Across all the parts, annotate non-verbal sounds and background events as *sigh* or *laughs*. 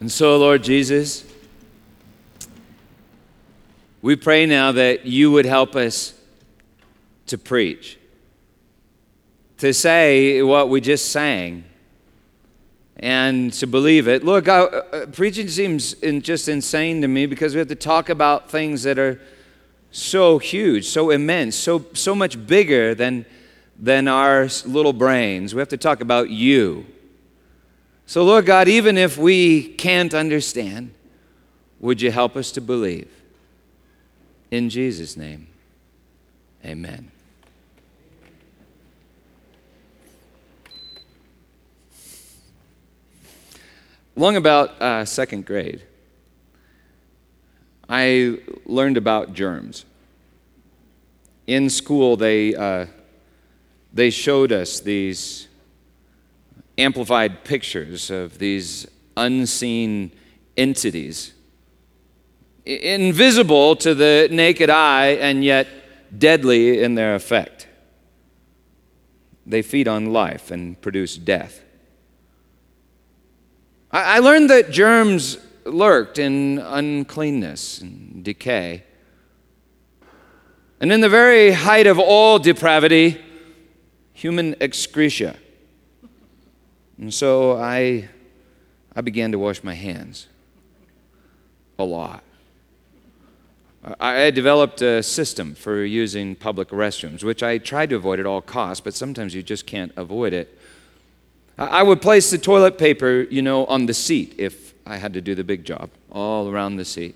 And so, Lord Jesus, we pray now that you would help us to preach, to say what we just sang, and to believe it. Look, I, uh, preaching seems in, just insane to me because we have to talk about things that are so huge, so immense, so, so much bigger than, than our little brains. We have to talk about you. So, Lord God, even if we can't understand, would you help us to believe? In Jesus' name, amen. Long about uh, second grade, I learned about germs. In school, they, uh, they showed us these amplified pictures of these unseen entities, invisible to the naked eye and yet deadly in their effect. They feed on life and produce death. I learned that germs lurked in uncleanness and decay. And in the very height of all depravity, human excretia. And so I, I began to wash my hands a lot. I had developed a system for using public restrooms, which I tried to avoid at all costs, but sometimes you just can't avoid it. I would place the toilet paper, you know, on the seat if I had to do the big job, all around the seat.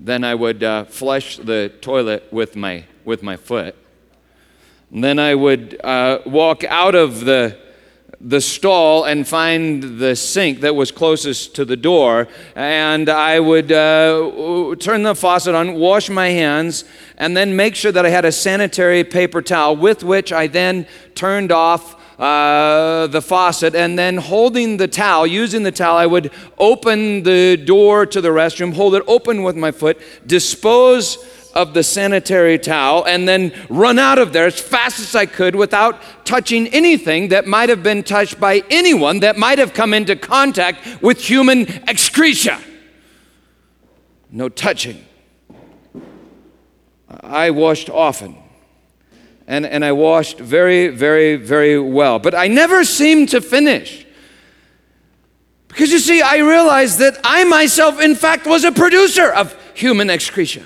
Then I would uh, flush the toilet with my, with my foot. And then I would uh, walk out of the the stall and find the sink that was closest to the door. And I would uh, turn the faucet on, wash my hands, and then make sure that I had a sanitary paper towel with which I then turned off. Uh, the faucet, and then holding the towel, using the towel, I would open the door to the restroom, hold it open with my foot, dispose of the sanitary towel and then run out of there as fast as I could without touching anything that might have been touched by anyone that might have come into contact with human excreta. No touching. I washed often. And, and I washed very, very, very well. But I never seemed to finish. Because you see, I realized that I myself, in fact, was a producer of human excreta.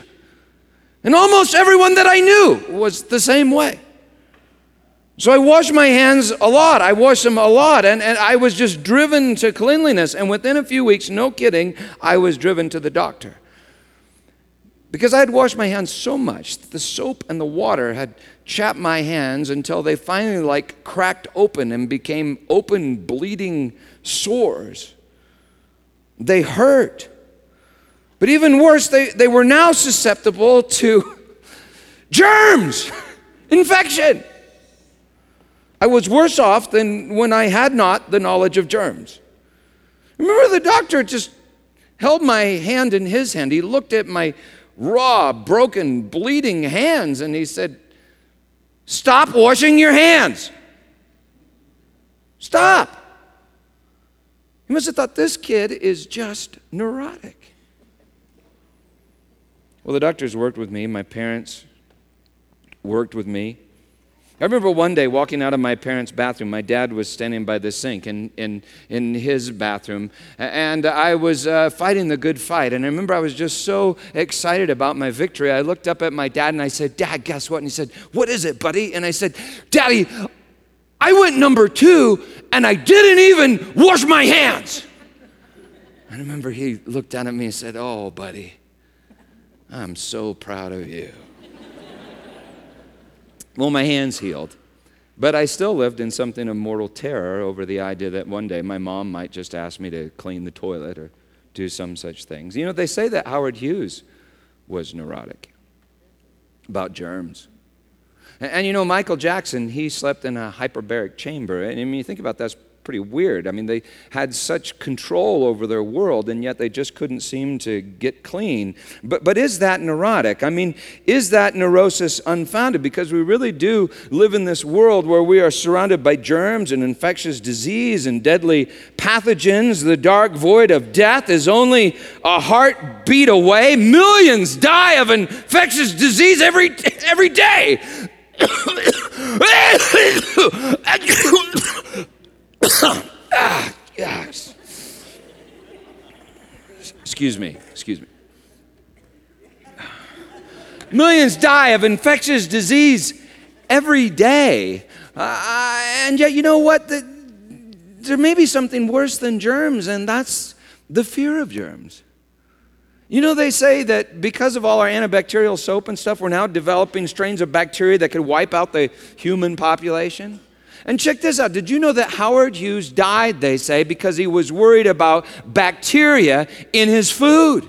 And almost everyone that I knew was the same way. So I washed my hands a lot. I washed them a lot. And, and I was just driven to cleanliness. And within a few weeks, no kidding, I was driven to the doctor. Because I had washed my hands so much, the soap and the water had chapped my hands until they finally like cracked open and became open bleeding sores. They hurt. But even worse, they, they were now susceptible to *laughs* germs, *laughs* infection. I was worse off than when I had not the knowledge of germs. Remember, the doctor just held my hand in his hand. He looked at my raw, broken, bleeding hands and he said, Stop washing your hands. Stop. He must have thought this kid is just neurotic. Well, the doctors worked with me, my parents worked with me. I remember one day walking out of my parents' bathroom. My dad was standing by the sink in, in, in his bathroom, and I was uh, fighting the good fight. And I remember I was just so excited about my victory. I looked up at my dad and I said, Dad, guess what? And he said, What is it, buddy? And I said, Daddy, I went number two and I didn't even wash my hands. I remember he looked down at me and said, Oh, buddy. I'm so proud of you. well, my hands healed. But I still lived in something of mortal terror over the idea that one day my mom might just ask me to clean the toilet or do some such things. You know, they say that Howard Hughes was neurotic about germs. And, and, you know, Michael Jackson, he slept in a hyperbaric chamber. And I mean, you think about that, that's pretty weird. I mean, they had such control over their world, and yet they just couldn't seem to get clean. But, but is that neurotic? I mean, is that neurosis unfounded? Because we really do live in this world where we are surrounded by germs and infectious disease and deadly pathogens. The dark void of death is only a heartbeat away. Millions die of infectious disease every, every day *coughs* *coughs* *coughs* ah, yes. Excuse me, excuse me. Millions die of infectious disease every day. Uh, and yet, you know what? The, there may be something worse than germs, and that's the fear of germs. You know, they say that because of all our antibacterial soap and stuff, we're now developing strains of bacteria that could wipe out the human population. And check this out. Did you know that Howard Hughes died, they say, because he was worried about bacteria in his food?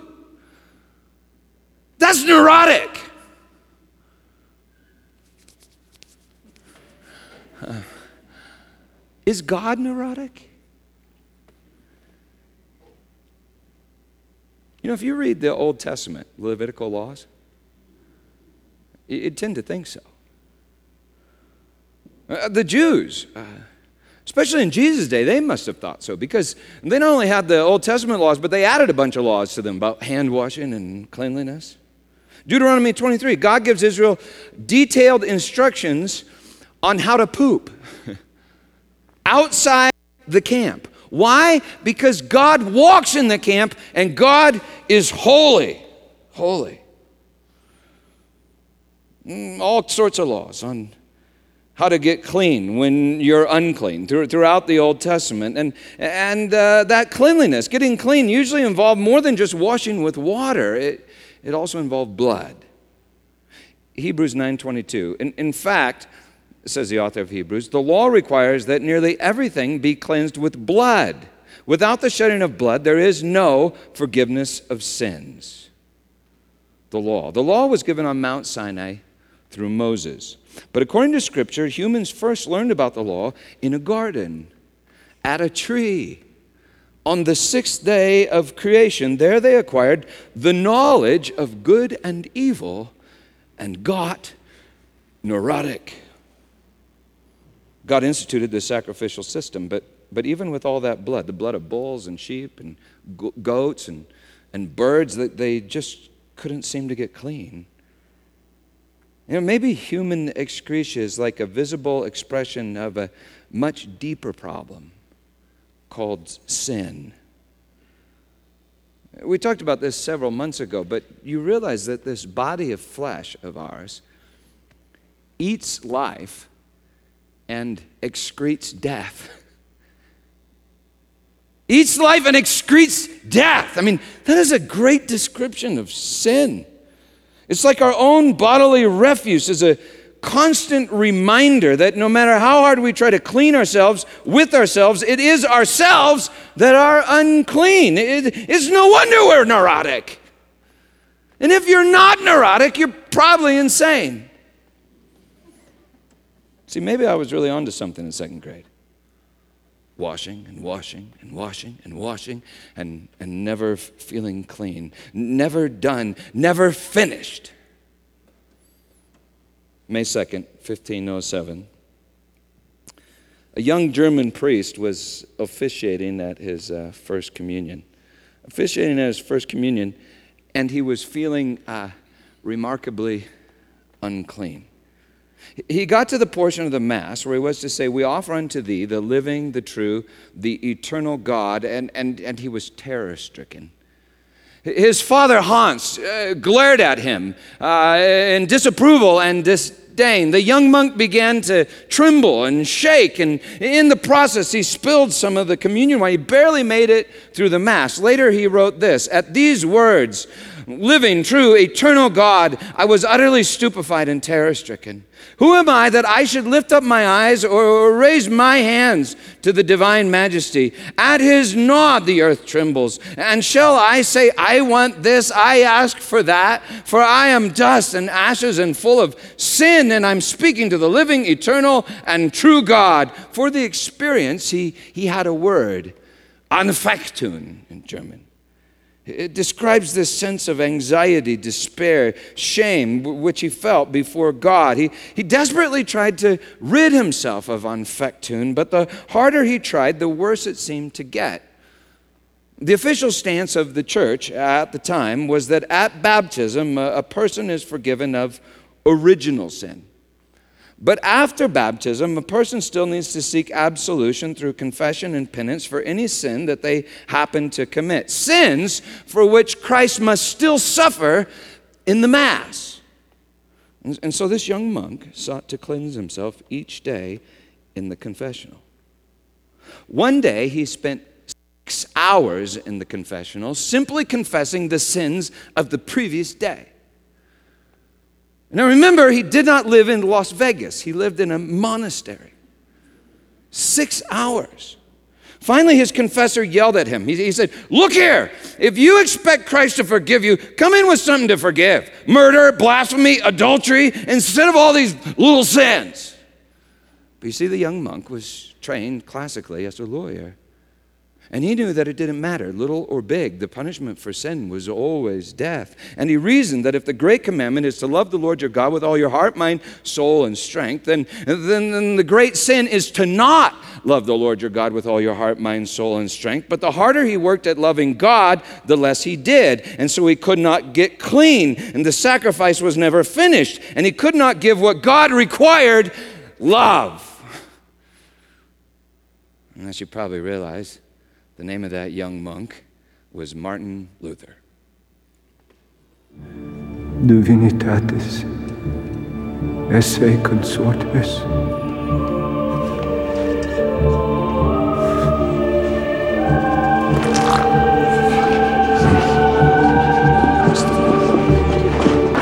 That's neurotic. Uh, is God neurotic? You know, if you read the Old Testament, Levitical laws, you'd tend to think so. Uh, the Jews, especially in Jesus' day, they must have thought so because they not only had the Old Testament laws, but they added a bunch of laws to them about hand washing and cleanliness. Deuteronomy 23, God gives Israel detailed instructions on how to poop *laughs* outside the camp. Why? Because God walks in the camp and God is holy. Holy. Mm, all sorts of laws on how to get clean when you're unclean throughout the Old Testament. And, and uh, that cleanliness, getting clean, usually involved more than just washing with water, it, it also involved blood. Hebrews 9.22. In, in fact, says the author of Hebrews, the law requires that nearly everything be cleansed with blood. Without the shedding of blood, there is no forgiveness of sins. The law. The law was given on Mount Sinai through Moses. But according to Scripture, humans first learned about the law in a garden, at a tree. On the sixth day of creation, there they acquired the knowledge of good and evil and got neurotic. God instituted the sacrificial system, but, but even with all that blood, the blood of bulls and sheep and goats and, and birds, that they just couldn't seem to get clean. You know, maybe human excretia is like a visible expression of a much deeper problem called sin. We talked about this several months ago, but you realize that this body of flesh of ours eats life and excretes death. *laughs* Eats life and excretes death. I mean, that is a great description of sin. It's like our own bodily refuse is a constant reminder that no matter how hard we try to clean ourselves with ourselves, it is ourselves that are unclean. It, it's no wonder we're neurotic. And if you're not neurotic, you're probably insane. See, maybe I was really onto something in second grade. Washing and washing and washing and washing and, and never feeling clean, never done, never finished. May 2nd, 1507. A young German priest was officiating at his uh, first communion. Officiating at his first communion, and he was feeling uh, remarkably unclean. He got to the portion of the Mass where he was to say, We offer unto thee the living, the true, the eternal God, and, and, and he was terror stricken. His father Hans uh, glared at him uh, in disapproval and disdain. The young monk began to tremble and shake, and in the process, he spilled some of the communion wine. He barely made it through the Mass. Later, he wrote this At these words, living, true, eternal God, I was utterly stupefied and terror stricken. Who am I that I should lift up my eyes or, raise my hands to the divine majesty? At his nod, the earth trembles. And shall I say, I want this, I ask for that? For I am dust and ashes and full of sin, and I'm speaking to the living, eternal, and true God. For the experience, he, he had a word, Anfechtung in German. It describes this sense of anxiety, despair, shame, which he felt before God. He, he desperately tried to rid himself of Anfechtung, but the harder he tried, the worse it seemed to get. The official stance of the church at the time was that at baptism, a, a person is forgiven of original sin. But after baptism, a person still needs to seek absolution through confession and penance for any sin that they happen to commit. Sins for which Christ must still suffer in the Mass. And, so this young monk sought to cleanse himself each day in the confessional. One day he spent six hours in the confessional simply confessing the sins of the previous day. Now remember, he did not live in Las Vegas, he lived in a monastery. Six hours. Finally, his confessor yelled at him. He, he, said, Look here, if you expect Christ to forgive you, come in with something to forgive murder, blasphemy, adultery, instead of all these little sins. But you see, the young monk was trained classically as a lawyer. And he knew that it didn't matter, little or big. The punishment for sin was always death. And he reasoned that if the great commandment is to love the Lord your God with all your heart, mind, soul, and strength, then, then, then the great sin is to not love the Lord your God with all your heart, mind, soul, and strength. But the harder he worked at loving God, the less he did. And so he could not get clean. And the sacrifice was never finished. And he could not give what God required love. *laughs* And as you probably realize, the name of that young monk was Martin Luther. Divinitatis esse consortes.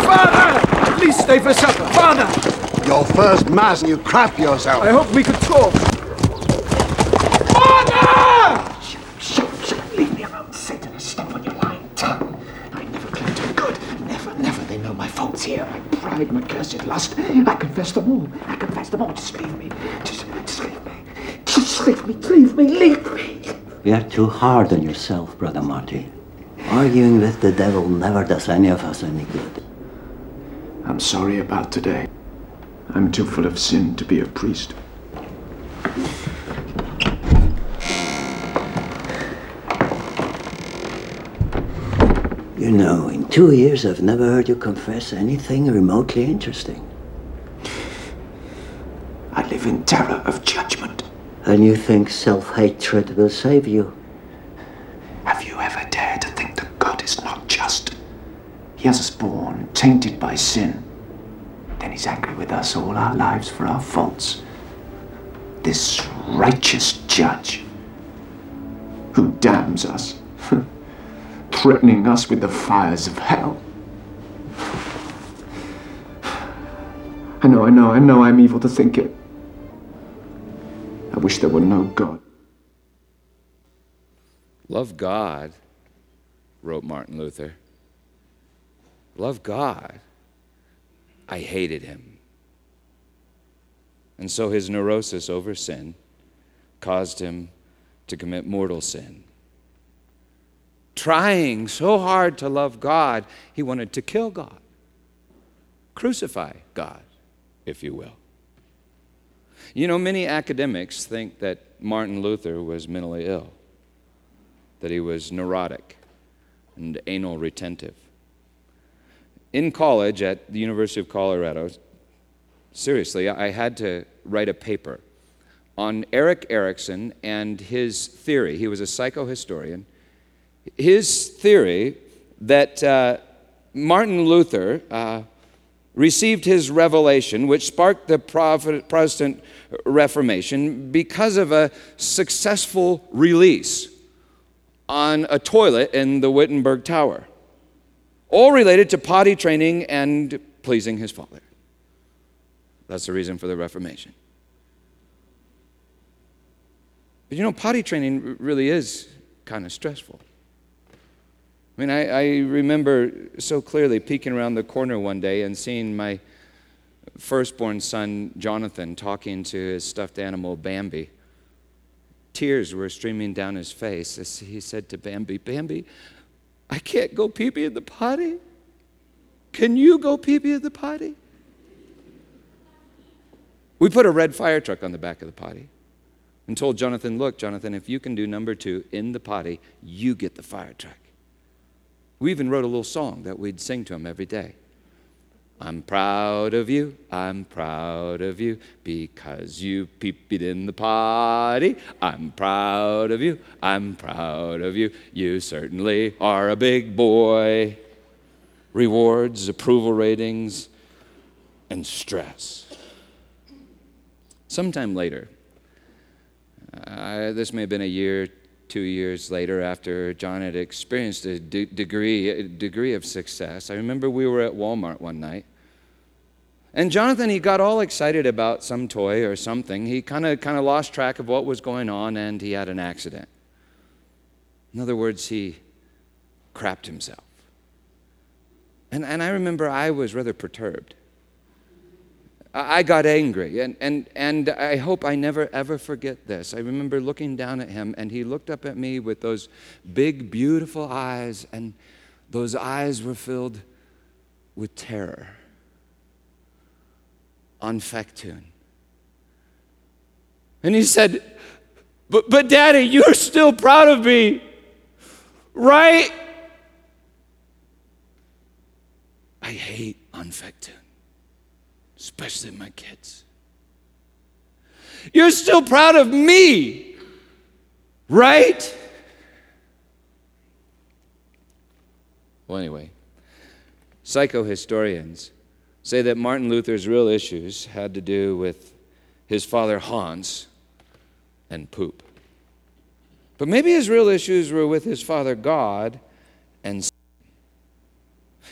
Father! Please stay for supper. Father! Your first mass, and you crap yourself. I hope we could talk. here. My pride, my cursed lust. I confess them all. I confess them all. Just leave me. Just, just leave me. Just leave me. Leave me. Leave me. You're too hard on yourself, Brother Marty. Arguing with the devil never does any of us any good. I'm sorry about today. I'm too full of sin to be a priest. Know, in two years I've never heard you confess anything remotely interesting. I live in terror of judgment. And you think self hatred will save you? Have you ever dared to think that God is not just? He has us born, tainted by sin. Then he's angry with us all our lives for our faults. This righteous judge who damns us *laughs* threatening us with the fires of hell. I know, I know, I know I'm evil to think it. I wish there were no God. Love God, wrote Martin Luther. Love God. I hated him. And so his neurosis over sin caused him to commit mortal sin trying so hard to love God, he wanted to kill God, crucify God, if you will. You know, many academics think that Martin Luther was mentally ill, that he was neurotic and anal retentive. In college at the University of Colorado, seriously, I had to write a paper on Erik Erikson and his theory. He was a psychohistorian his theory that uh, Martin Luther uh, received his revelation, which sparked the Protestant Reformation, because of a successful release on a toilet in the Wittenberg Tower. all related to potty training and pleasing his father. That's the reason for the Reformation. But you know, potty training really is kind of stressful. I mean, I, I, remember so clearly peeking around the corner one day and seeing my firstborn son, Jonathan, talking to his stuffed animal, Bambi. Tears were streaming down his face as he said to Bambi, Bambi, I can't go pee pee in the potty. Can you go pee pee in the potty? We put a red fire truck on the back of the potty and told Jonathan, Look, Jonathan, if you can do number two in the potty, you get the fire truck. We even wrote a little song that we'd sing to him every day. I'm proud of you, I'm proud of you, because you peeped in the potty. I'm proud of you, I'm proud of you, you certainly are a big boy. Rewards, approval ratings, and stress. Sometime later, uh, this may have been a year, two years later after John had experienced a de- degree, a degree of success. I remember we were at Walmart one night. And Jonathan, he got all excited about some toy or something. He kind of kind of lost track of what was going on and he had an accident. In other words, he crapped himself. And, and I remember I was rather perturbed. I got angry, and, and, and I hope I never ever forget this. I remember looking down at him, and he looked up at me with those big, beautiful eyes, and those eyes were filled with terror. on Anfechtung. And he said, but, but Daddy, you're still proud of me, right? I hate Anfechtung especially my kids. You're still proud of me, right? Well, anyway, psychohistorians say that Martin Luther's real issues had to do with his father Hans and poop. But maybe his real issues were with his father God and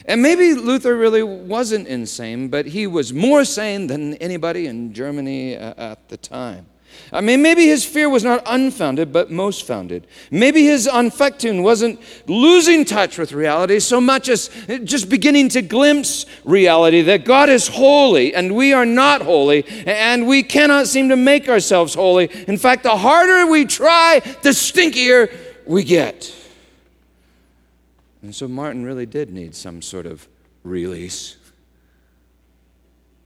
and maybe Luther really wasn't insane, but he was more sane than anybody in Germany uh, at the time. I mean, maybe his fear was not unfounded, but most founded. Maybe his Anfechtung wasn't losing touch with reality so much as just beginning to glimpse reality that God is holy and we are not holy, and we cannot seem to make ourselves holy. In fact, the harder we try, the stinkier we get. And so Martin really did need some sort of release.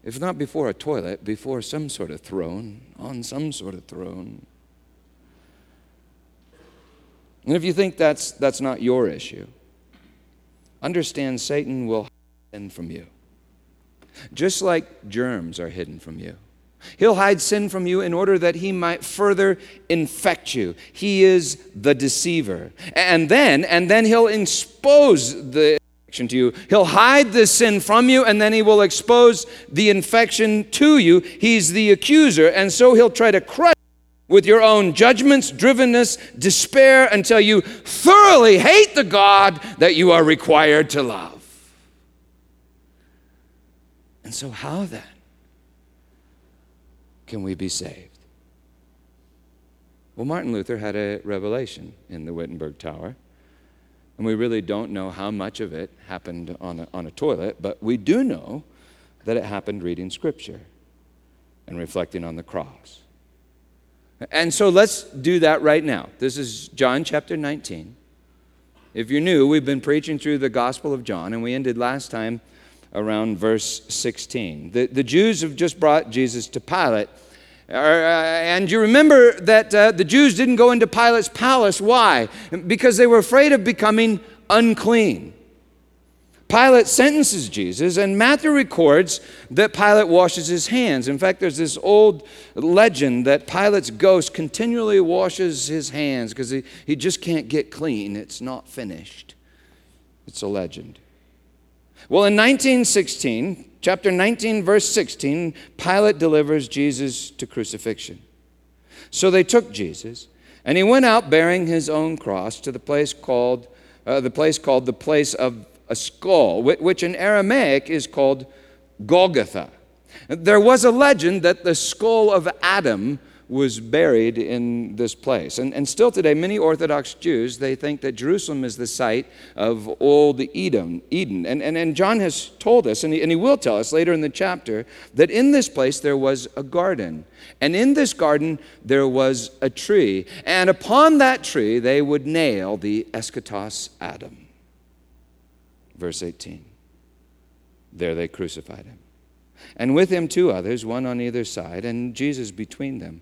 If not before a toilet, before some sort of throne, on some sort of throne. And if you think that's, that's not your issue, understand Satan will hide from you. Just like germs are hidden from you. He'll hide sin from you in order that he might further infect you. He is the deceiver. And then, and then he'll expose the infection to you. He'll hide the sin from you and then he will expose the infection to you. He's the accuser. And so he'll try to crush with your own judgments, drivenness, despair until you thoroughly hate the God that you are required to love. And so, how then? Can we be saved? Well, Martin Luther had a revelation in the Wittenberg Tower. And we really don't know how much of it happened on a, on a toilet, but we do know that it happened reading Scripture and reflecting on the cross. And so let's do that right now. This is John chapter 19. If you're new, we've been preaching through the Gospel of John, and we ended last time around verse 16. The, the Jews have just brought Jesus to Pilate. Uh, and you remember that uh, the Jews didn't go into Pilate's palace. Why? Because they were afraid of becoming unclean. Pilate sentences Jesus, and Matthew records that Pilate washes his hands. In fact, there's this old legend that Pilate's ghost continually washes his hands because he, he just can't get clean. It's not finished. It's a legend. Well, in 1916, chapter 19, verse 16, Pilate delivers Jesus to crucifixion. So they took Jesus, and he went out bearing his own cross to the place called uh, the place called the place of a skull, which in Aramaic is called Golgotha. There was a legend that the skull of Adam was buried in this place. And, and still today, many Orthodox Jews, they think that Jerusalem is the site of old Eden. Eden. And, and, and John has told us, and he, and he will tell us later in the chapter, that in this place there was a garden. And in this garden there was a tree. And upon that tree they would nail the eschatos Adam. Verse 18. There they crucified him. And with him two others, one on either side, and Jesus between them.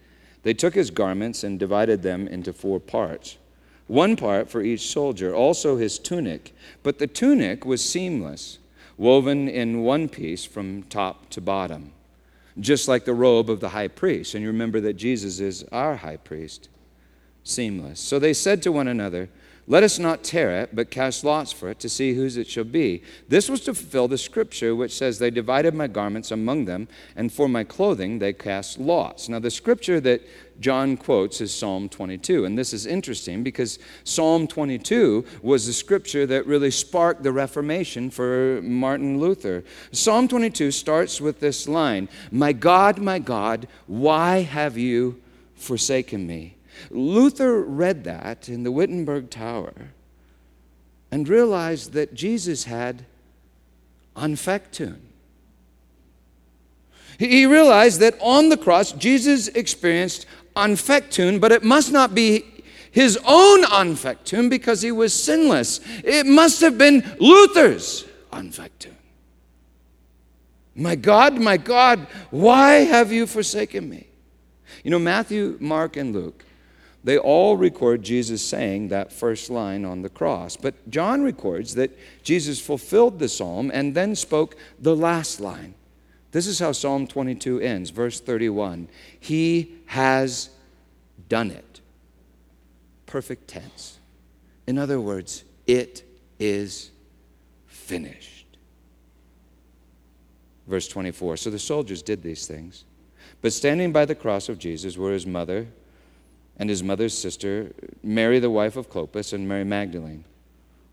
they took his garments and divided them into four parts, one part for each soldier, also his tunic. But the tunic was seamless, woven in one piece from top to bottom, just like the robe of the high priest. And you remember that Jesus is our high priest, seamless. So they said to one another, let us not tear it, but cast lots for it to see whose it shall be. This was to fulfill the scripture which says, They divided my garments among them, and for my clothing they cast lots. Now, the scripture that John quotes is Psalm 22. And this is interesting because Psalm 22 was the scripture that really sparked the Reformation for Martin Luther. Psalm 22 starts with this line My God, my God, why have you forsaken me? Luther read that in the Wittenberg Tower and realized that Jesus had Anfechtung. He realized that on the cross, Jesus experienced Anfechtung, but it must not be his own Anfechtung because he was sinless. It must have been Luther's Anfechtung. My God, my God, why have you forsaken me? You know, Matthew, Mark, and Luke they all record Jesus saying that first line on the cross. But John records that Jesus fulfilled the psalm and then spoke the last line. This is how Psalm 22 ends, verse 31. He has done it. Perfect tense. In other words, it is finished. Verse 24. So the soldiers did these things. But standing by the cross of Jesus were his mother, and his mother's sister, Mary, the wife of Clopas, and Mary Magdalene.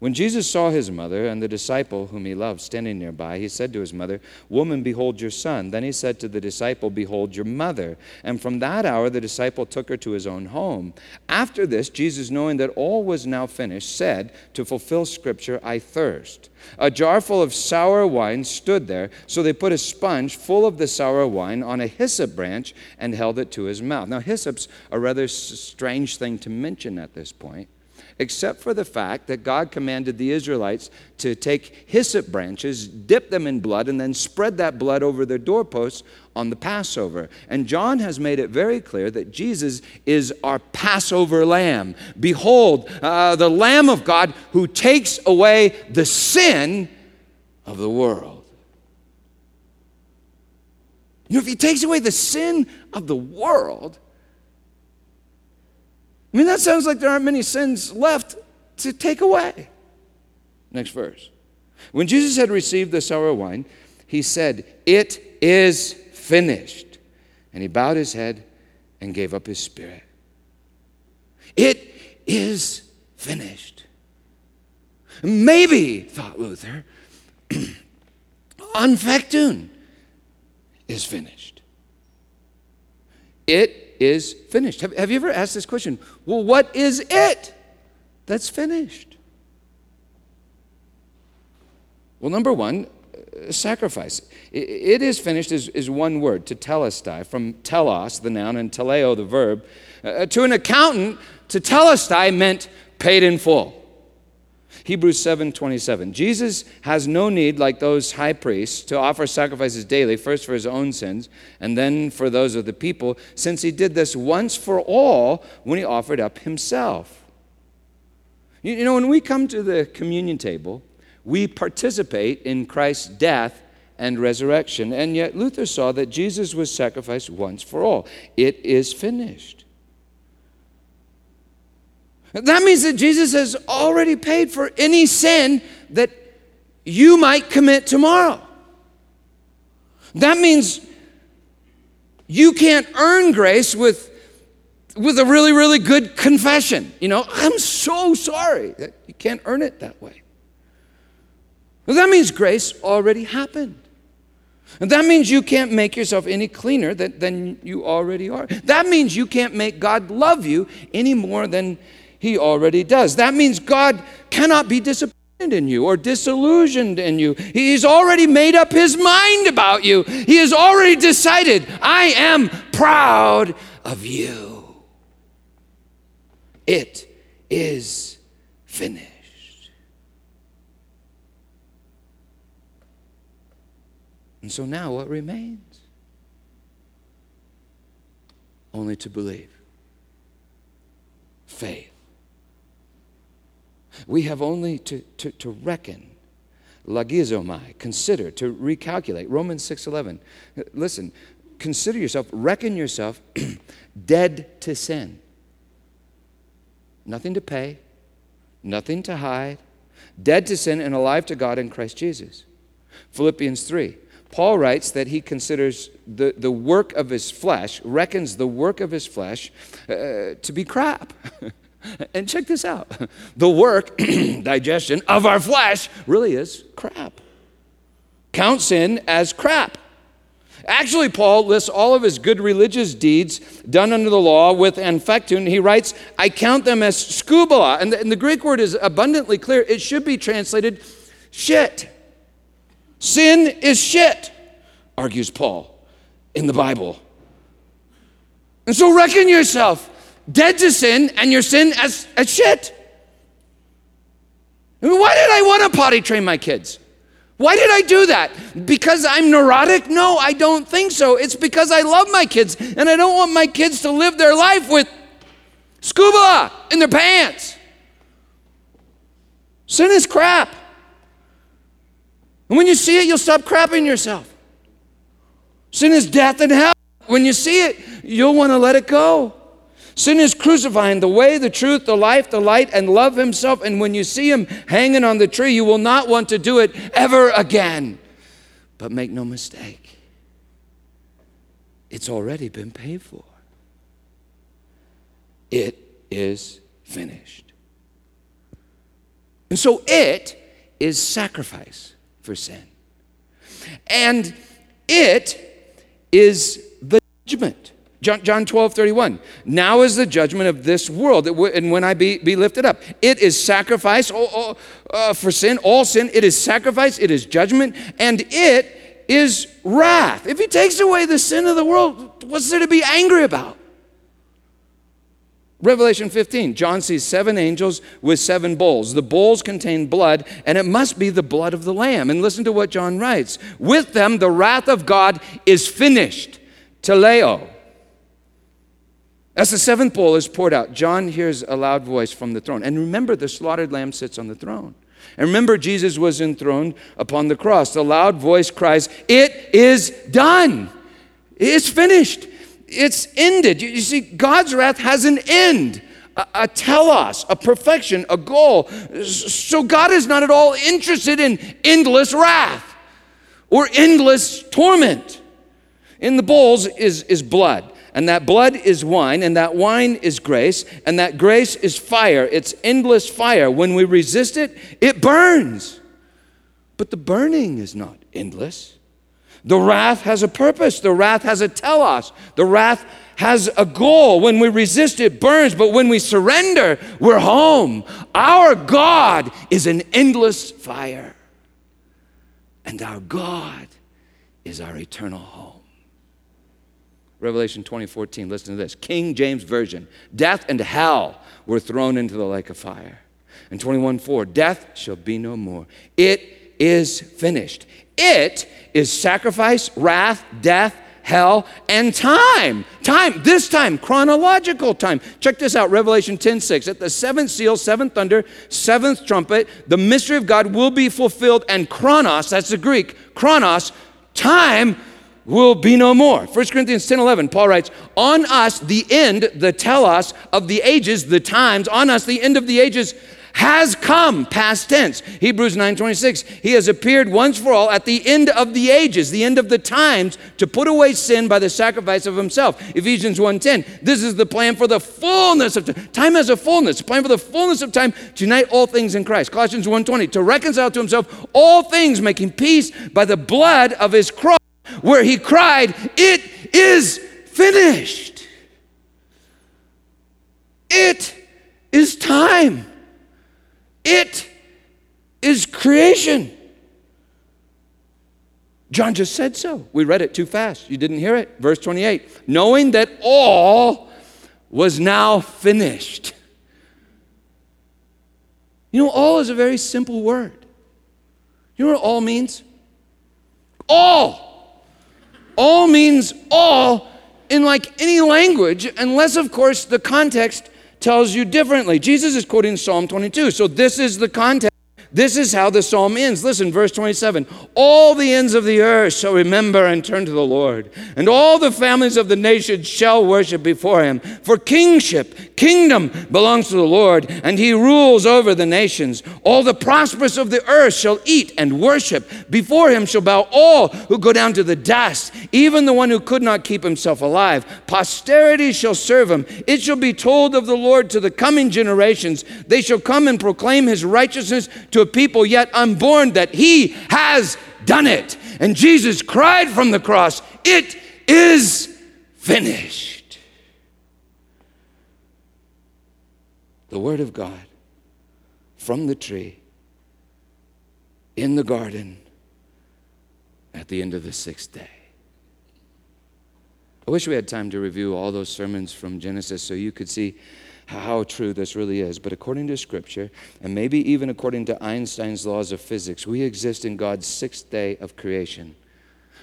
When Jesus saw his mother and the disciple whom he loved standing nearby, he said to his mother, Woman, behold your son. Then he said to the disciple, Behold your mother. And from that hour the disciple took her to his own home. After this, Jesus, knowing that all was now finished, said, To fulfill scripture, I thirst. A jar full of sour wine stood there, so they put a sponge full of the sour wine on a hyssop branch and held it to his mouth. Now, hyssop's a rather strange thing to mention at this point except for the fact that God commanded the Israelites to take hyssop branches, dip them in blood, and then spread that blood over their doorposts on the Passover. And John has made it very clear that Jesus is our Passover lamb. Behold, uh, the Lamb of God who takes away the sin of the world. You know, if he takes away the sin of the world, I mean, that sounds like there aren't many sins left to take away. Next verse. When Jesus had received the sour wine, he said, It is finished. And he bowed his head and gave up his spirit. It is finished. Maybe, thought Luther, *clears throat* Anfechtung is finished. It is finished. Have, have you ever asked this question? Well, what is it that's finished? Well, number one, uh, sacrifice. It, is finished is, is one word, tetelestai, from telos, the noun, and teleo, the verb. Uh, to an accountant, tetelestai meant paid in full. Hebrews 7:27. Jesus has no need like those high priests to offer sacrifices daily, first for his own sins and then for those of the people, since he did this once for all when he offered up himself. You know, when we come to the communion table, we participate in Christ's death and resurrection. And yet, Luther saw that Jesus was sacrificed once for all. It is finished. That means that Jesus has already paid for any sin that you might commit tomorrow. That means you can't earn grace with, with a really, really good confession. You know, I'm so sorry. You can't earn it that way. Well, that means grace already happened. And that means you can't make yourself any cleaner than, than you already are. That means you can't make God love you any more than he already does. That means God cannot be disappointed in you or disillusioned in you. He's already made up his mind about you. He has already decided, I am proud of you. It is finished. And so now what remains? Only to believe. Faith. We have only to, to, to reckon, logizomai, consider, to recalculate. Romans 6.11. Listen, consider yourself, reckon yourself *clears throat* dead to sin. Nothing to pay, nothing to hide, dead to sin and alive to God in Christ Jesus. Philippians 3. Paul writes that he considers the, the work of his flesh, reckons the work of his flesh uh, to be crap. *laughs* And check this out the work, *clears throat* digestion of our flesh really is crap. Count sin as crap. Actually, Paul lists all of his good religious deeds done under the law with Anfechtung. He writes, I count them as skubala. And the, and the Greek word is abundantly clear. It should be translated shit. Sin is shit, argues Paul in the Bible. And so reckon yourself dead to sin and your sin as, as shit. I mean, why did I want to potty train my kids? Why did I do that? Because I'm neurotic? No, I don't think so. It's because I love my kids and I don't want my kids to live their life with skubala in their pants. Sin is crap. And when you see it, you'll stop crapping yourself. Sin is death and hell. When you see it, you'll want to let it go. Sin is crucifying the way, the truth, the life, the light, and love himself. And when you see him hanging on the tree, you will not want to do it ever again. But make no mistake, it's already been paid for. It is finished. And so it is sacrifice for sin. And it is the judgment. John, John 12, 31. Now is the judgment of this world, and when I be, be lifted up. It is sacrifice all, all, uh, for sin, all sin. It is sacrifice, it is judgment, and it is wrath. If he takes away the sin of the world, what's there to be angry about? Revelation 15, John sees seven angels with seven bowls. The bowls contain blood, and it must be the blood of the Lamb. And listen to what John writes With them, the wrath of God is finished. Teleo. As the seventh bowl is poured out, John hears a loud voice from the throne. And remember, the slaughtered lamb sits on the throne. And remember, Jesus was enthroned upon the cross. The loud voice cries, It is done. It's finished. It's ended. You, see, God's wrath has an end, a, a telos, a perfection, a goal. So God is not at all interested in endless wrath or endless torment. In the bowls is, is blood. And that blood is wine, and that wine is grace, and that grace is fire. It's endless fire. When we resist it, it burns. But the burning is not endless. The wrath has a purpose, the wrath has a telos, the wrath has a goal. When we resist, it burns, but when we surrender, we're home. Our God is an endless fire, and our God is our eternal home. Revelation 20:14. Listen to this. King James Version. Death and hell were thrown into the lake of fire. And 21:4. Death shall be no more. It is finished. It is sacrifice, wrath, death, hell, and time. Time, this time, chronological time. Check this out Revelation 10 6. At the seventh seal, seventh thunder, seventh trumpet, the mystery of God will be fulfilled, and chronos, that's the Greek, chronos, time will be no more. 1 Corinthians 10 11, Paul writes, On us the end, the telos of the ages, the times, on us the end of the ages has come past tense. Hebrews 9.26 he has appeared once for all at the end of the ages the end of the times to put away sin by the sacrifice of himself. Ephesians 1.10 this is the plan for the fullness of time time has a fullness plan for the fullness of time to unite all things in christ. Colossians 1.20 to reconcile to himself all things making peace by the blood of his cross where he cried it is finished it is time it is creation. John just said so. We read it too fast. You didn't hear it. Verse 28 knowing that all was now finished. You know, all is a very simple word. You know what all means? All. All means all in like any language, unless, of course, the context tells you differently. Jesus is quoting Psalm 22. So this is the context this is how the psalm ends. Listen, verse 27 All the ends of the earth shall remember and turn to the Lord, and all the families of the nations shall worship before him. For kingship, kingdom belongs to the Lord, and he rules over the nations. All the prosperous of the earth shall eat and worship. Before him shall bow all who go down to the dust, even the one who could not keep himself alive. Posterity shall serve him. It shall be told of the Lord to the coming generations. They shall come and proclaim his righteousness to to a people yet unborn that he has done it. And Jesus cried from the cross, It is finished. The Word of God from the tree in the garden at the end of the sixth day. I wish we had time to review all those sermons from Genesis so you could see how true this really is. But according to Scripture, and maybe even according to Einstein's laws of physics, we exist in God's sixth day of creation.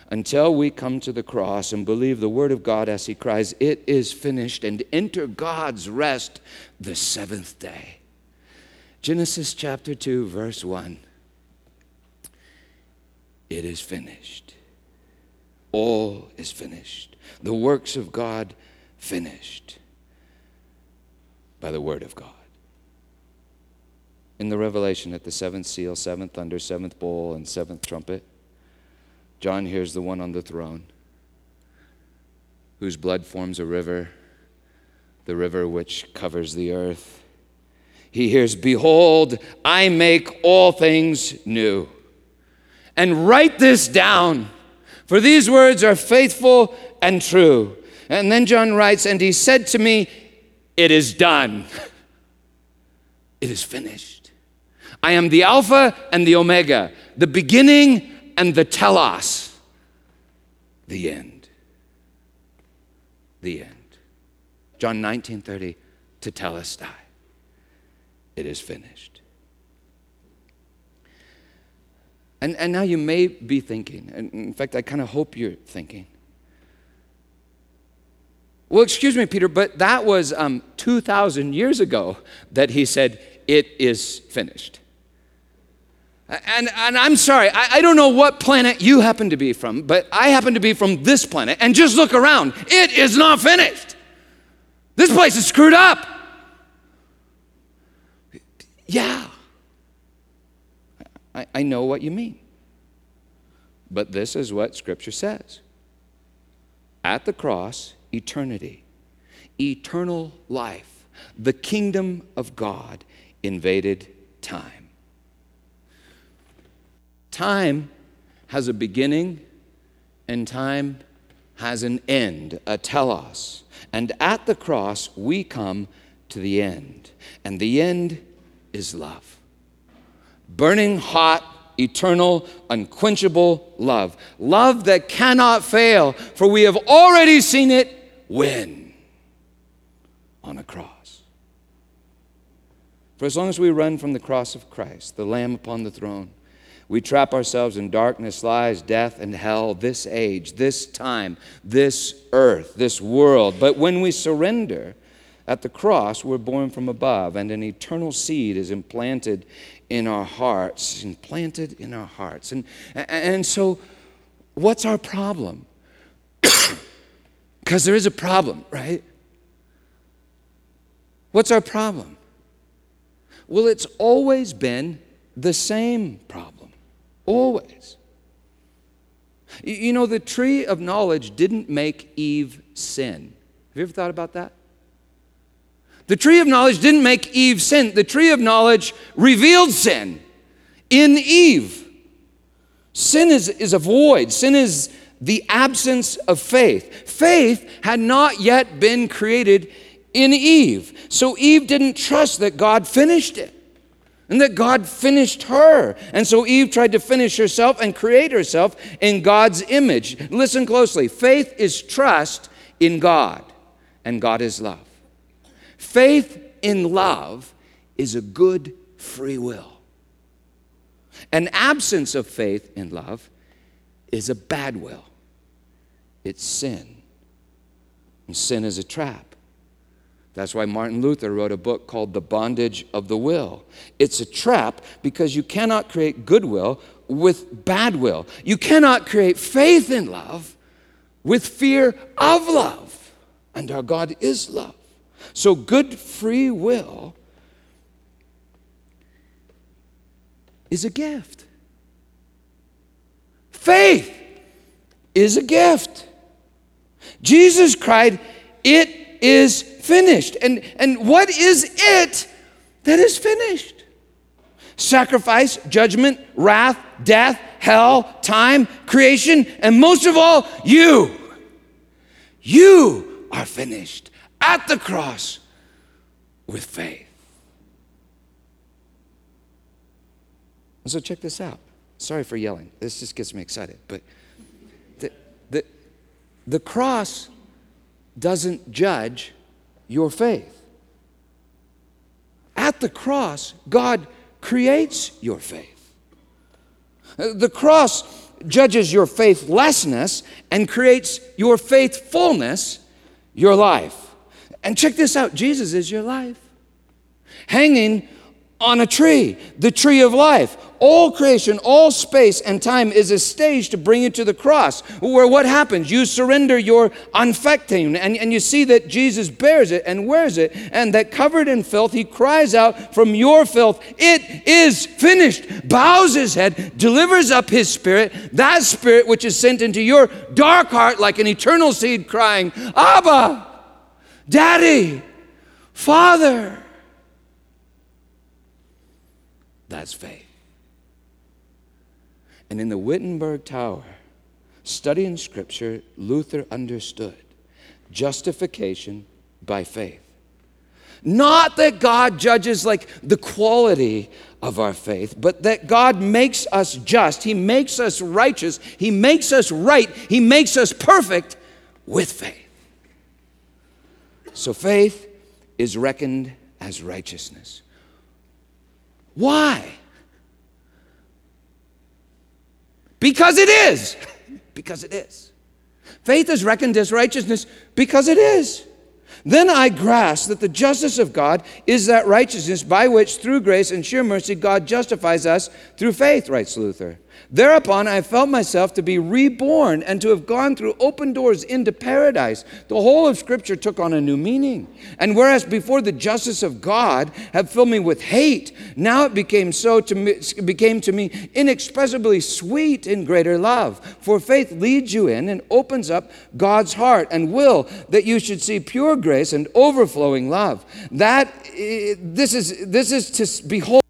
Until we come to the cross and believe the Word of God as He cries, It is finished, and enter God's rest the seventh day. Genesis chapter 2, verse 1. It is finished. All is finished. The works of God finished by the Word of God. In the Revelation, at the seventh seal, seventh thunder, seventh bowl, and seventh trumpet, John hears the one on the throne, whose blood forms a river, the river which covers the earth. He hears, Behold, I make all things new. And write this down, for these words are faithful and true. And then John writes, And he said to me, it is done. It is finished. I am the Alpha and the Omega, the beginning and the telos, the end. The end. John 19 30, tetelestai. It is finished. And, and now you may be thinking, and in fact, I kind of hope you're thinking, well, excuse me, Peter, but that was um, 2,000 years ago that he said, It is finished. And, and I'm sorry, I, I don't know what planet you happen to be from, but I happen to be from this planet. And just look around, it is not finished. This place is screwed up. Yeah, I, I know what you mean. But this is what Scripture says. At the cross, eternity, eternal life. The kingdom of God invaded time. Time has a beginning and time has an end, a telos. And at the cross, we come to the end. And the end is love. Burning hot, eternal, unquenchable love. Love that cannot fail, for we have already seen it win on a cross. For as long as we run from the cross of Christ, the Lamb upon the throne, We trap ourselves in darkness, lies, death, and hell, this age, this time, this earth, this world. But when we surrender at the cross, we're born from above, and an eternal seed is implanted in our hearts, implanted in our hearts. And, and so, what's our problem? *coughs* Because there is a problem, right? What's our problem? Well, it's always been the same problem. Always. You know, the tree of knowledge didn't make Eve sin. Have you ever thought about that? The tree of knowledge didn't make Eve sin. The tree of knowledge revealed sin in Eve. Sin is, is a void, sin is the absence of faith. Faith had not yet been created in Eve. So Eve didn't trust that God finished it and that God finished her. And so Eve tried to finish herself and create herself in God's image. Listen closely faith is trust in God, and God is love. Faith in love is a good free will. An absence of faith in love is a bad will, it's sin. And sin is a trap. That's why Martin Luther wrote a book called The Bondage of the Will. It's a trap because you cannot create goodwill with bad will. You cannot create faith in love with fear of love. And our God is love. So, good free will is a gift. Faith is a gift. Jesus cried, It is finished. And, and what is it that is finished? Sacrifice, judgment, wrath, death, hell, time, creation, and most of all, you. You are finished at the cross with faith. So, check this out. Sorry for yelling. This just gets me excited. But the cross doesn't judge your faith. At the cross, God creates your faith. The cross judges your faithlessness and creates your faithfulness, your life. And check this out Jesus is your life. Hanging on a tree, the tree of life. All creation, all space and time is a stage to bring you to the cross, where what happens? You surrender your Anfechtung, and, and you see that Jesus bears it and wears it, and that covered in filth, he cries out from your filth, It is finished, bows his head, delivers up his spirit, that spirit which is sent into your dark heart like an eternal seed, crying, Abba, Daddy, Father. That's faith. And in the Wittenberg Tower, studying Scripture, Luther understood justification by faith. Not that God judges like the quality of our faith, but that God makes us just. He makes us righteous. He makes us right. He makes us perfect with faith. So faith is reckoned as righteousness. Why? Because it is. because it is. Faith is reckoned as righteousness because it is. Then I grasp that the justice of God is that righteousness by which, through grace and sheer mercy, God justifies us through faith, writes Luther. Thereupon I felt myself to be reborn and to have gone through open doors into paradise. The whole of Scripture took on a new meaning. And whereas before the justice of God had filled me with hate, now it became so to me, became to me inexpressibly sweet in greater love. For faith leads you in and opens up God's heart and will that you should see pure grace and overflowing love. That eh, this is this is to behold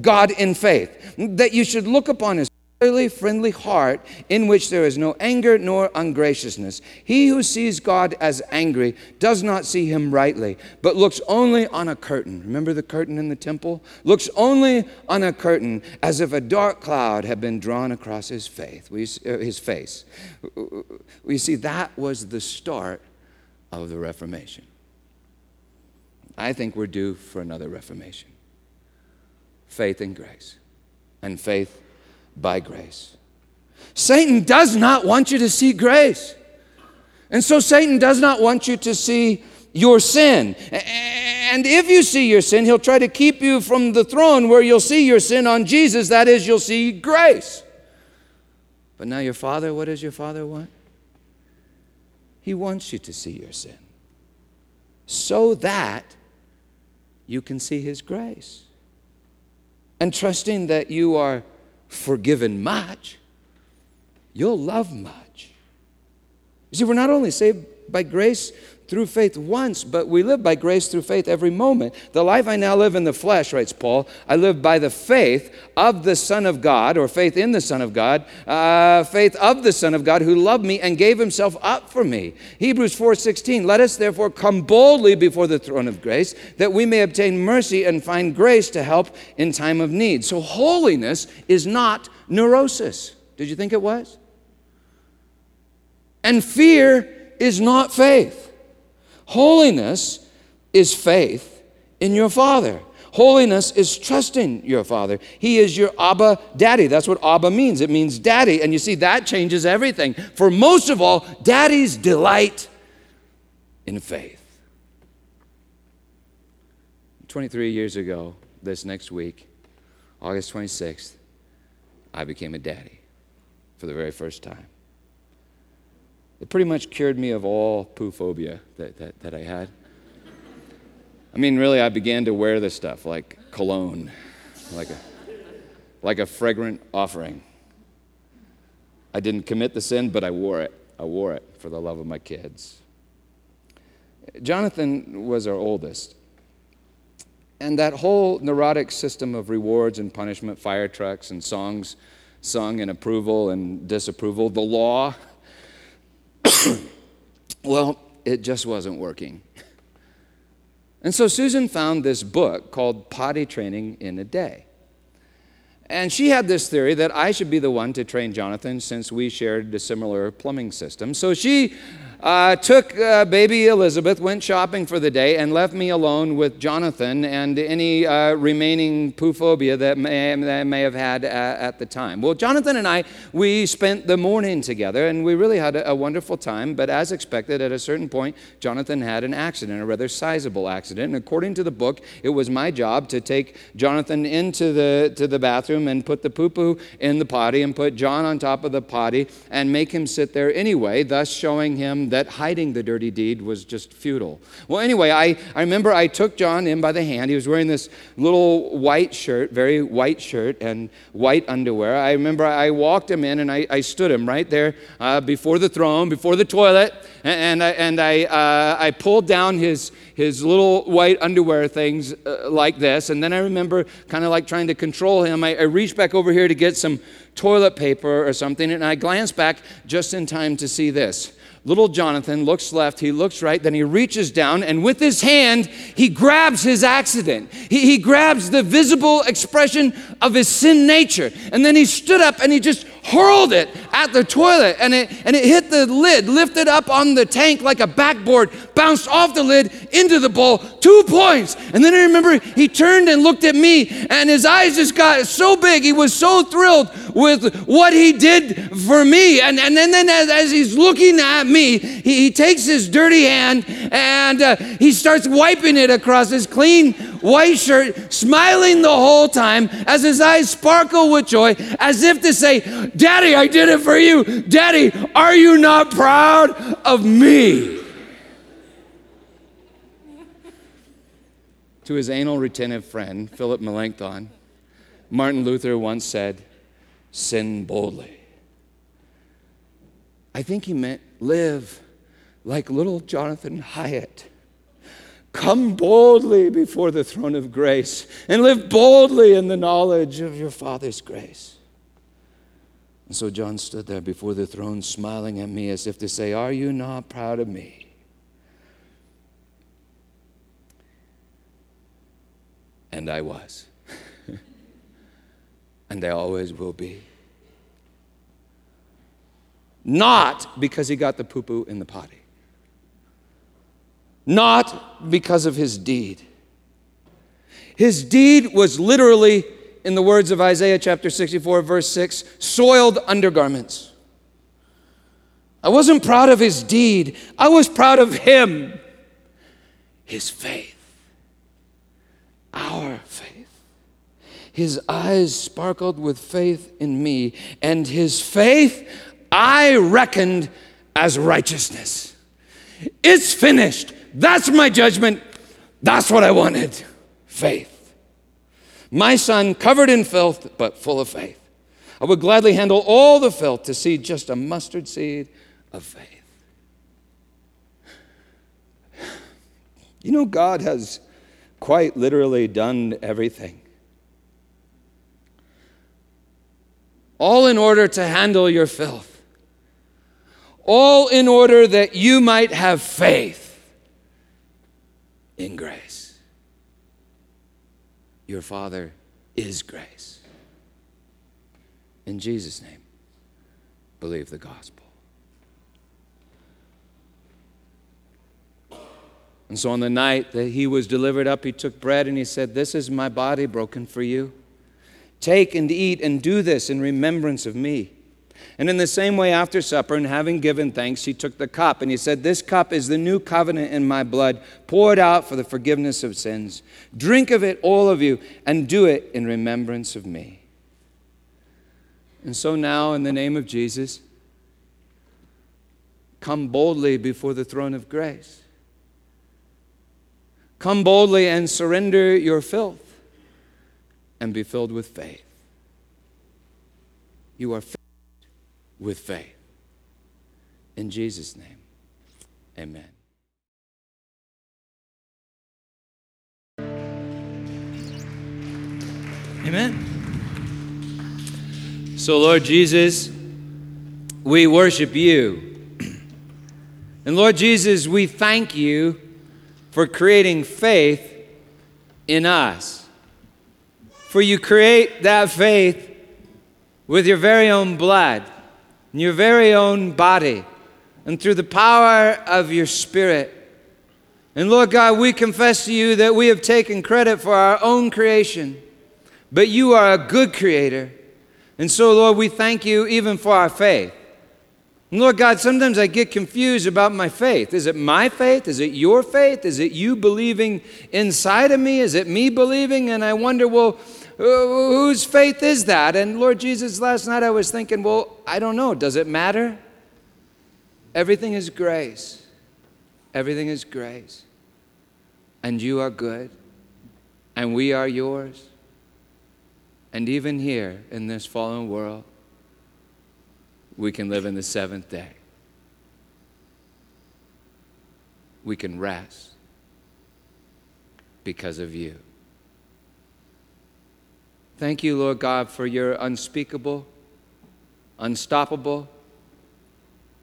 God in faith. That you should look upon His friendly heart in which there is no anger nor ungraciousness. He who sees God as angry does not see him rightly, but looks only on a curtain. Remember the curtain in the temple? Looks only on a curtain as if a dark cloud had been drawn across his. Uh, his face. We see that was the start of the Reformation. I think we're due for another Reformation. Faith and grace. And faith by grace. Satan does not want you to see grace. And so Satan does not want you to see your sin. And if you see your sin, he'll try to keep you from the throne where you'll see your sin on Jesus. That is, you'll see grace. But now, your father, what does your father want? He wants you to see your sin so that you can see his grace. And trusting that you are forgiven much, you'll love much. You see, we're not only saved by grace through faith once, but we live by grace through faith every moment. The life I now live in the flesh, writes Paul, I live by the faith of the Son of God, or faith in the Son of God, uh, faith of the Son of God who loved me and gave himself up for me. Hebrews 4:16, let us therefore come boldly before the throne of grace, that we may obtain mercy and find grace to help in time of need. So holiness is not neurosis. Did you think it was? And fear is not faith. Holiness is faith in your Father. Holiness is trusting your Father. He is your Abba Daddy. That's what Abba means. It means daddy. And you see, that changes everything. For most of all, daddies delight in faith. 23 years ago, this next week, August 26th, I became a daddy for the very first time. It pretty much cured me of all poo phobia that, that, that I had. I mean, really, I began to wear this stuff like cologne, like a, like a fragrant offering. I didn't commit the sin, but I wore it. I wore it for the love of my kids. Jonathan was our oldest. And that whole neurotic system of rewards and punishment, fire trucks and songs sung in approval and disapproval, the law, *coughs* well, it just wasn't working. And so Susan found this book called Potty Training in a Day. And she had this theory that I should be the one to train Jonathan since we shared a similar plumbing system. So she uh, took uh, baby Elizabeth, went shopping for the day, and left me alone with Jonathan and any uh, remaining poo phobia that, may, that I may have had at, at, the time. Well, Jonathan and I, we spent the morning together, and we really had a, a, wonderful time. But as expected, at a certain point, Jonathan had an accident, a rather sizable accident. And according to the book, it was my job to take Jonathan into the, to the bathroom and put the poo poo in the potty and put John on top of the potty and make him sit there anyway, thus showing him that hiding the dirty deed was just futile. Well, anyway, I, I remember I took John in by the hand. He was wearing this little white shirt, very white shirt, and white underwear. I remember I walked him in and I, I stood him right there uh, before the throne, before the toilet, and, and I, and I, uh, I pulled down his, his little white underwear things uh, like this. And then I remember kind of like trying to control him. I, I reached back over here to get some toilet paper or something, and I glanced back just in time to see this. Little Jonathan looks left, he looks right, then he reaches down, and with his hand, he grabs his accident. He, he grabs the visible expression of his sin nature. And then he stood up and he just hurled it at the toilet, and it, and it hit the lid, lifted up on the tank like a backboard, bounced off the lid into the bowl, two points. And then I remember he turned and looked at me, and his eyes just got so big. He was so thrilled with what he did for me. And, and then, then as, as he's looking at me, he, he takes his dirty hand and uh, he starts wiping it across his clean white shirt, smiling the whole time as his eyes sparkle with joy, as if to say, Daddy, I did it for you. Daddy, are you not proud of me? to his anal retentive friend, Philip Melanchthon, Martin Luther once said, Sin boldly. I think he meant live like little Jonathan Hiett. Come boldly before the throne of grace and live boldly in the knowledge of your Father's grace. And so John stood there before the throne, smiling at me as if to say, Are you not proud of me? And I was. *laughs* and I always will be. Not because he got the poo poo in the potty not because of his deed. His deed was literally in the words of Isaiah chapter 64, verse 6, soiled undergarments. I wasn't proud of his deed, I was proud of him, his faith, our faith. His eyes sparkled with faith in me, and his faith I reckoned as righteousness. It's finished. That's my judgment. That's what I wanted faith. My son, covered in filth, but full of faith. I would gladly handle all the filth to see just a mustard seed of faith. You know, God has quite literally done everything. All in order to handle your filth. All in order that you might have faith in grace. Your Father is grace. In Jesus' name, believe the gospel. And so on the night that he was delivered up, he took bread and he said, This is my body broken for you. Take and eat and do this in remembrance of me. And in the same way, after supper, and having given thanks, he took the cup and he said, This cup is the new covenant in my blood, poured out for the forgiveness of sins. Drink of it, all of you, and do it in remembrance of me. And so now, in the name of Jesus, come boldly before the throne of grace. Come boldly and surrender your filth and be filled with faith. You are with faith. In Jesus' name, amen. Amen. So, Lord Jesus, we worship you. And Lord Jesus, we thank you for creating faith in us. For you create that faith with your very own blood, and your very own body, and through the power of your spirit. And Lord God, we confess to you that we have taken credit for our own creation, but you are a good creator. And so, Lord, we thank you even for our faith. Lord God, sometimes I get confused about my faith. Is it my faith? Is it your faith? Is it you believing inside of me? Is it me believing? And I wonder, well, Uh, whose faith is that? And Lord Jesus, last night I was thinking, well, I don't know. Does it matter? Everything is grace. Everything is grace. And you are good. And we are yours. And even here in this fallen world, we can live in the seventh day. We can rest because of you. Thank you, Lord God, for your unspeakable, unstoppable,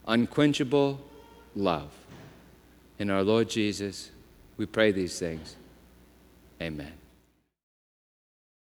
unquenchable love. In our Lord Jesus, we pray these things. Amen.